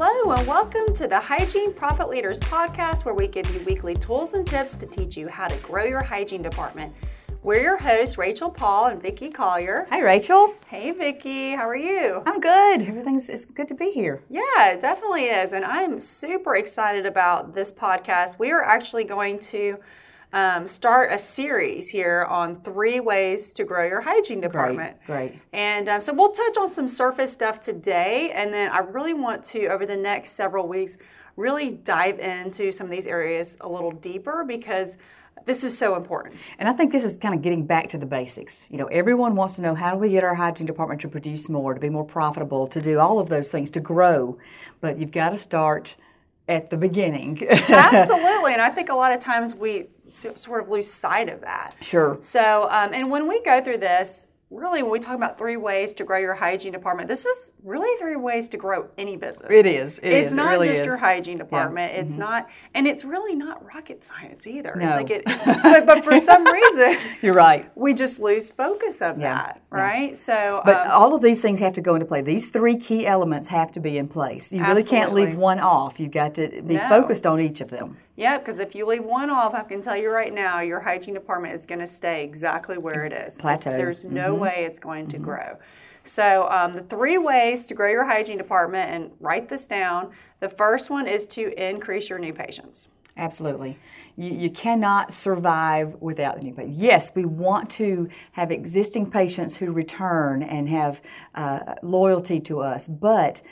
Hello, and welcome to the Hygiene Profit Leaders podcast, where we give you weekly tools and tips to teach you how to grow your hygiene department. We're your hosts, Rachel Paul and Vicki Collier. Hi, Rachel. Hey, Vicki, how are you? I'm good. Everything's it's good to be here. Yeah, it definitely is, and I'm super excited about this podcast. We are actually going to um, start a series here on three ways to grow your hygiene department. Great, great. And um, so we'll touch on some surface stuff today, and then I really want to, over the next several weeks, really dive into some of these areas a little deeper because this is so important. And I think this is kind of getting back to the basics. You know, everyone wants to know how do we get our hygiene department to produce more, to be more profitable, to do all of those things, to grow. But you've got to start at the beginning. Absolutely. And I think a lot of times we sort of lose sight of that. Sure. So, um, and when we go through this, really when we talk about three ways to grow your hygiene department this is really three ways to grow any business it is it it's is. not it really just is. your hygiene department yeah. it's mm-hmm. not and it's really not rocket science either no. it's like it but, but, for some reason you're right we just lose focus of yeah. that right yeah. so but um, all of these things have to go into play these three key elements have to be in place you really can't leave one off you've got to be no. focused on each of them yeah, because if you leave one off, I can tell you right now, your hygiene department is going to stay exactly where it is. Plateau. There's no mm-hmm. way it's going to mm-hmm. grow. So, um, the three ways to grow your hygiene department, and write this down. The first one is to increase your new patients. Absolutely. You, you cannot survive without the new patients. Yes, we want to have existing patients who return and have uh, loyalty to us, but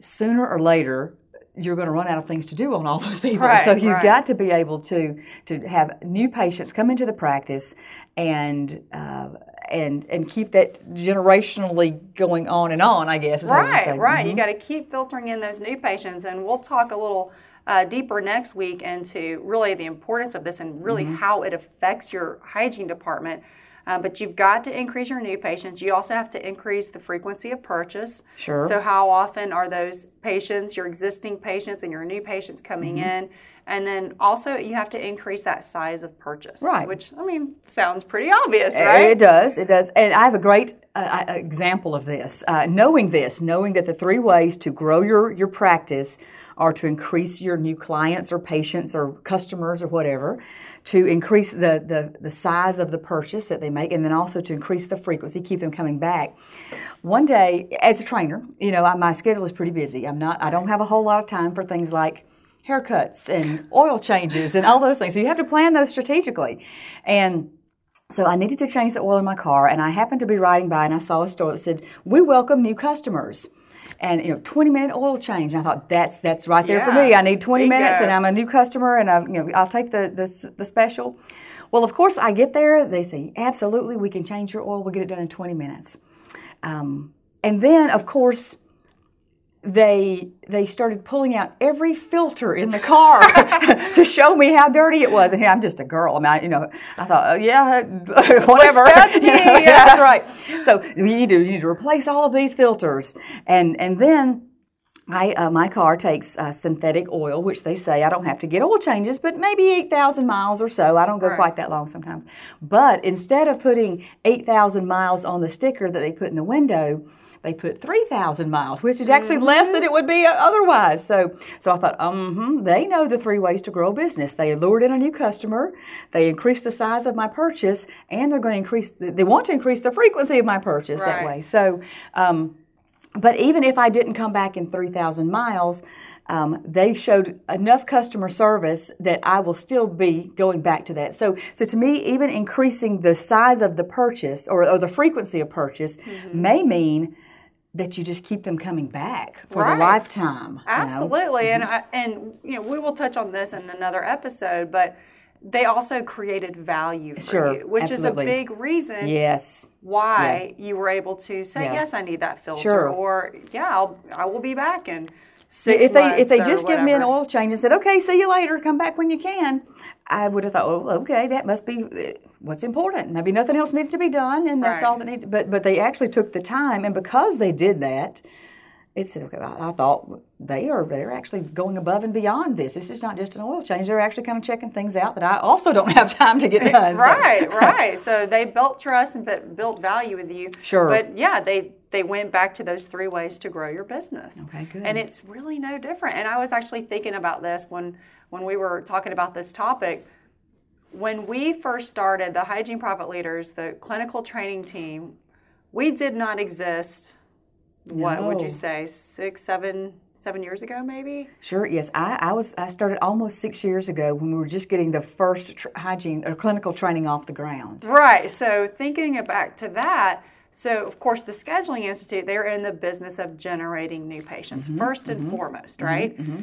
sooner or later, you're going to run out of things to do on all those people. Right, so you've right. got to be able to to have new patients come into the practice and uh, and and keep that generationally going on and on. I guess. right, right. Mm-hmm. You got to keep filtering in those new patients, and we'll talk a little. Uh, deeper next week into really the importance of this and really mm-hmm. how it affects your hygiene department. Uh, but you've got to increase your new patients. You also have to increase the frequency of purchase. Sure. So, how often are those patients, your existing patients, and your new patients coming mm-hmm. in? And then also, you have to increase that size of purchase. Right. Which, I mean, sounds pretty obvious, right? It does. It does. And I have a great uh, example of this. Uh, knowing this, knowing that the three ways to grow your, your practice are to increase your new clients or patients or customers or whatever, to increase the, the, the size of the purchase that they make, and then also to increase the frequency, keep them coming back. One day, as a trainer, you know, my schedule is pretty busy. I'm not, I don't have a whole lot of time for things like haircuts and oil changes and all those things. So you have to plan those strategically. And so I needed to change the oil in my car, and I happened to be riding by and I saw a store that said, "We welcome new customers." And you know, 20 minute oil change. And I thought that's that's right there yeah. for me. I need 20 Bingo. minutes, and I'm a new customer, and I you know I'll take the, the the special. Well, of course, I get there. They say absolutely, we can change your oil. We'll get it done in 20 minutes. Um, and then, of course, they they started pulling out every filter in the car to show me how dirty it was. And I'm just a girl. I mean, I, you know, I thought, oh, yeah, whatever. That's, me, yeah. that's right. So you need to you need to replace all of these filters, and and then. I, uh, my car takes uh, synthetic oil, which they say I don't have to get oil changes, but maybe 8,000 miles or so. I don't go right. quite that long sometimes. But instead of putting 8,000 miles on the sticker that they put in the window, they put 3,000 miles, which is actually mm-hmm. less than it would be otherwise. So, so I thought, um, they know the three ways to grow a business. They lured in a new customer, they increased the size of my purchase, and they're going to increase, they want to increase the frequency of my purchase right. that way. So, um, but even if I didn't come back in 3,000 miles, um, they showed enough customer service that I will still be going back to that. So, so to me, even increasing the size of the purchase or, or the frequency of purchase mm-hmm. may mean that you just keep them coming back for right. the lifetime. Absolutely, you and? Mm-hmm. I, and you know we will touch on this in another episode, but they also created value for sure, you, which absolutely. is a big reason yes. why yeah. you were able to say, yeah. yes, I need that filter, sure. or yeah, I'll, I will be back in six if they if they just whatever. give me an oil change and said, okay, see you later, come back when you can, I would have thought, oh, okay, that must be uh, what's important. Maybe nothing else needed to be done, and that's Right. all that needed. But but they actually took the time, and because they did that, it said, okay, I, thought they are they're actually going above and beyond this. This is not just an oil change. They're actually kind of checking things out that I also don't have time to get done. right, right. So they built trust and built value with you. Sure. But yeah, they they went back to those three ways to grow your business. Okay, good. And it's really no different. And I was actually thinking about this when when we were talking about this topic. When we first started the Hygiene Profit Leaders, the clinical training team, we did not exist what would you say six seven seven years ago maybe? Sure yes. I, I was i started almost six years ago when we were just getting the first tr- hygiene or clinical training off the ground. Right so thinking back to that so of course the scheduling institute they're in the business of generating new patients mm-hmm, 1st and mm-hmm, foremost right? mm-hmm,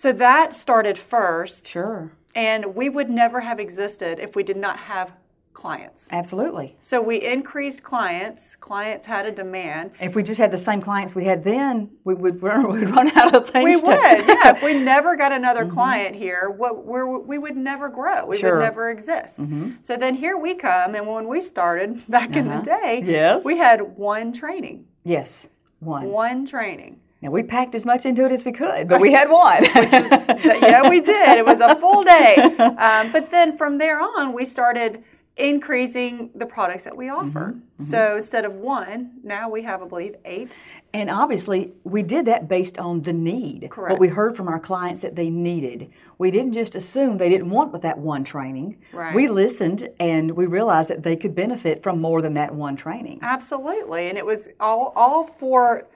so that started first. Sure. And we would never have existed if we did not have clients. Absolutely. So we increased clients. Clients had a demand. If we just had the same clients we had then, we would run, we'd run out of things. We would, yeah. If we never got another mm-hmm. client here, what we would never grow. We sure. would never exist. Mm-hmm. So then here we come, and when we started back uh-huh. in the uh-huh. day, yes. we had one training. Yes, one. One training. Now we packed as much into it as we could, but we had one. yeah, we did. It was a full day. Um, but then from there on, we started increasing the products that we mm-hmm. offer. Mm-hmm, mm-hmm. So instead of one, now we have, I believe, eight. And obviously, we did that based on the need. Correct. What we heard from our clients that they needed. We didn't just assume they didn't want that one training. Right. We listened and we realized that they could benefit from more than that one training. Absolutely. And it was all, all for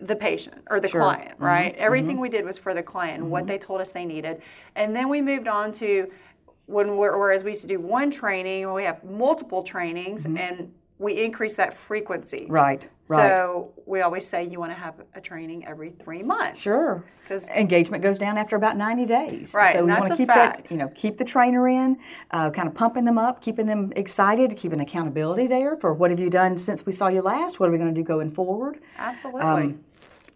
the patient or the sure. client, right? Mm-hmm. Everything mm-hmm. we did was for the client and what mm-hmm. they told us they needed. And then we moved on to when we're, whereas we used to do one training, we have multiple trainings, mm-hmm. and we increase that frequency. Right. Right. So we always say you want to have a training every three months. Sure. Because engagement goes down after about ninety days. Right. So we want to keep fact. that. You know, keep the trainer in, uh, kind of pumping them up, keeping them excited, keeping accountability there for what have you done since we saw you last. What are we going to do going forward? Absolutely. Um,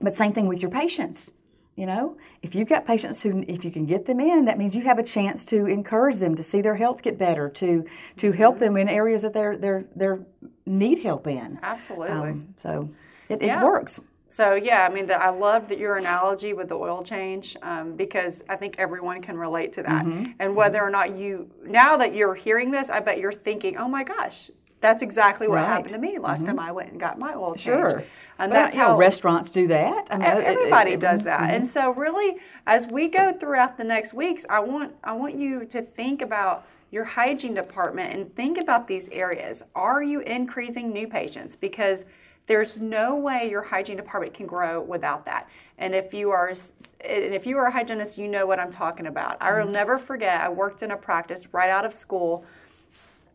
but same thing with your patients. You know, if you've got patients who, if you can get them in, that means you have a chance to encourage them to see their health get better, to to help them in areas that they're they're they're need help in. Absolutely. Um, so it, it yeah. works. So yeah, I mean, the, I love that your analogy with the oil change um, because I think everyone can relate to that. Mm-hmm. And whether or not you now that you're hearing this, I bet you're thinking, "Oh my gosh, that's exactly what right. happened to me last mm-hmm. time I went and got my oil change." Sure. And that's how restaurants do that. I mean, everybody it, it, does that. Mm-hmm. And so, really, as we go throughout the next weeks, I want I want you to think about your hygiene department and think about these areas. Are you increasing new patients? Because there's no way your hygiene department can grow without that. And if you are and if you are a hygienist, you know what I'm talking about. I will mm-hmm. never forget. I worked in a practice right out of school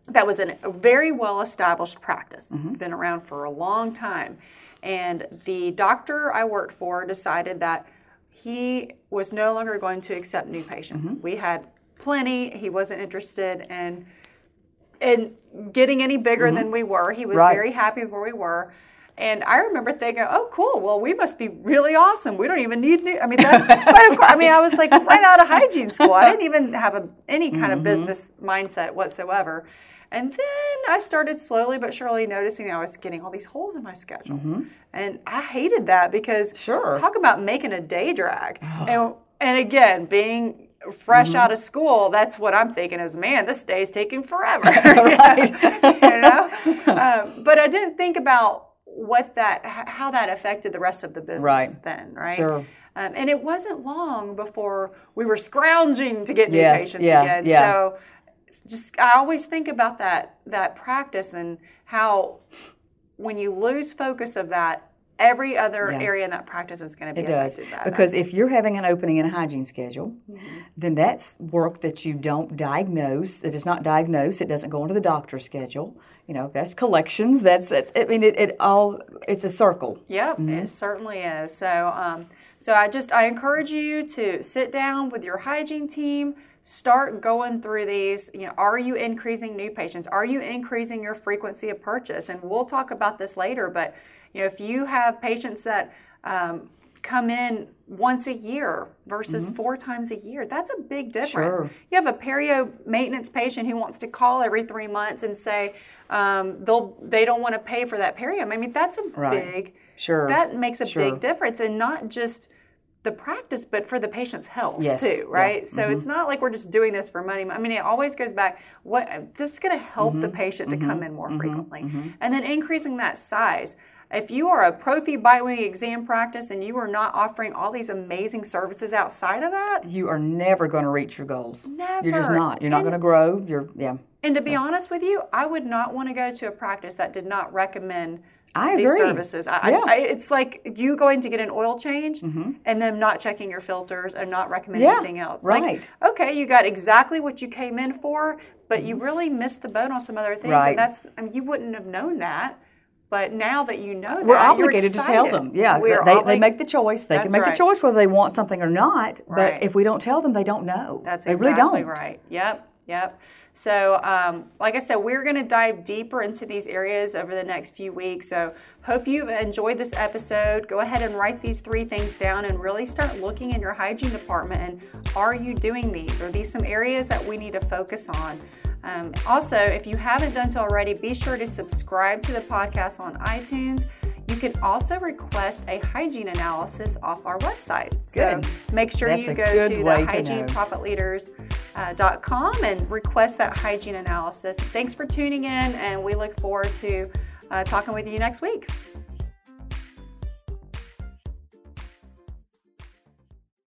that was an, a very well established practice, mm-hmm. been around for a long time. And the doctor I worked for decided that he was no longer going to accept new patients. Mm-hmm. We had plenty. He wasn't interested in in getting any bigger mm-hmm. than we were. He was right. very happy where we were. And I remember thinking, "Oh, cool. Well, we must be really awesome. We don't even need new." I mean, that's. but of course, I mean, I was like right out of hygiene school. I didn't even have a, any kind mm-hmm. of business mindset whatsoever. And then I started slowly but surely noticing I was getting all these holes in my schedule. Mm-hmm. And I hated that because sure. talk about making a day drag. and, and again, being fresh mm-hmm. out of school, that's what I'm thinking is, man, this day's taking forever. right. you know? Um, but I didn't think about what that, how that affected the rest of the business right. then, right? Sure. Um, and it wasn't long before we were scrounging to get new yes, patients yeah, again. Yeah. So just I always think about that that practice and how when you lose focus of that, every other yeah. area in that practice is going to be it does because if you're having an opening in a hygiene schedule mm-hmm. then that's work that you don't diagnose that is not diagnosed it doesn't go into the doctor's schedule you know that's collections that's that's i mean it, it all it's a circle yep mm-hmm. it certainly is so um, so i just i encourage you to sit down with your hygiene team start going through these you know are you increasing new patients are you increasing your frequency of purchase and we'll talk about this later but you know if you have patients that um, come in once a year versus mm-hmm. four times a year that's a big difference sure. you have a perio maintenance patient who wants to call every three months and say um, they'll they don't want to pay for that perio i mean that's a right. big Sure. that makes a Sure. big difference, and not just the practice, but for the patient's health Yes. too, Yeah. Mm-hmm. right? So it's not like we're just doing this for money. I mean, it always goes back. What this is going to help Mm-hmm. the patient to come in more frequently, and then increasing that size. If you are a prophy bite wing exam practice and you are not offering all these amazing services outside of that, You are never going to reach your goals. Never. You're just not. You're not And- going to grow. You're yeah. and to be honest with you, I would not want to go to a practice that did not recommend I these agree. services. I, Yeah. Mm-hmm. I, it's like you going to get an oil change and then not checking your filters and not recommending Yeah, anything else. right. Like, okay, you got exactly what you came in for, but you really missed the boat on some other things. Mm-hmm. Right. And that's, I mean, you wouldn't have known that. But now that you know that, We're obligated to tell them. Yeah, We're they, they make the choice. They can make right. the choice whether they want something or not. But Right. if we don't tell them, they don't know. That's they exactly really don't. right. Yep, yep. So, um, like I said, we're going to dive deeper into these areas over the next few weeks. So, hope you've enjoyed this episode. Go ahead and write these three things down and really start looking in your hygiene department. And are you doing these? Are these some areas that we need to focus on? Um, also, if you haven't done so already, be sure to subscribe to the podcast on iTunes. You can also request a hygiene analysis off our website. Good. So make sure That's you go to the to hygiene know. profitleaders.com and request that hygiene analysis. Thanks for tuning in, and we look forward to uh, talking with you next week.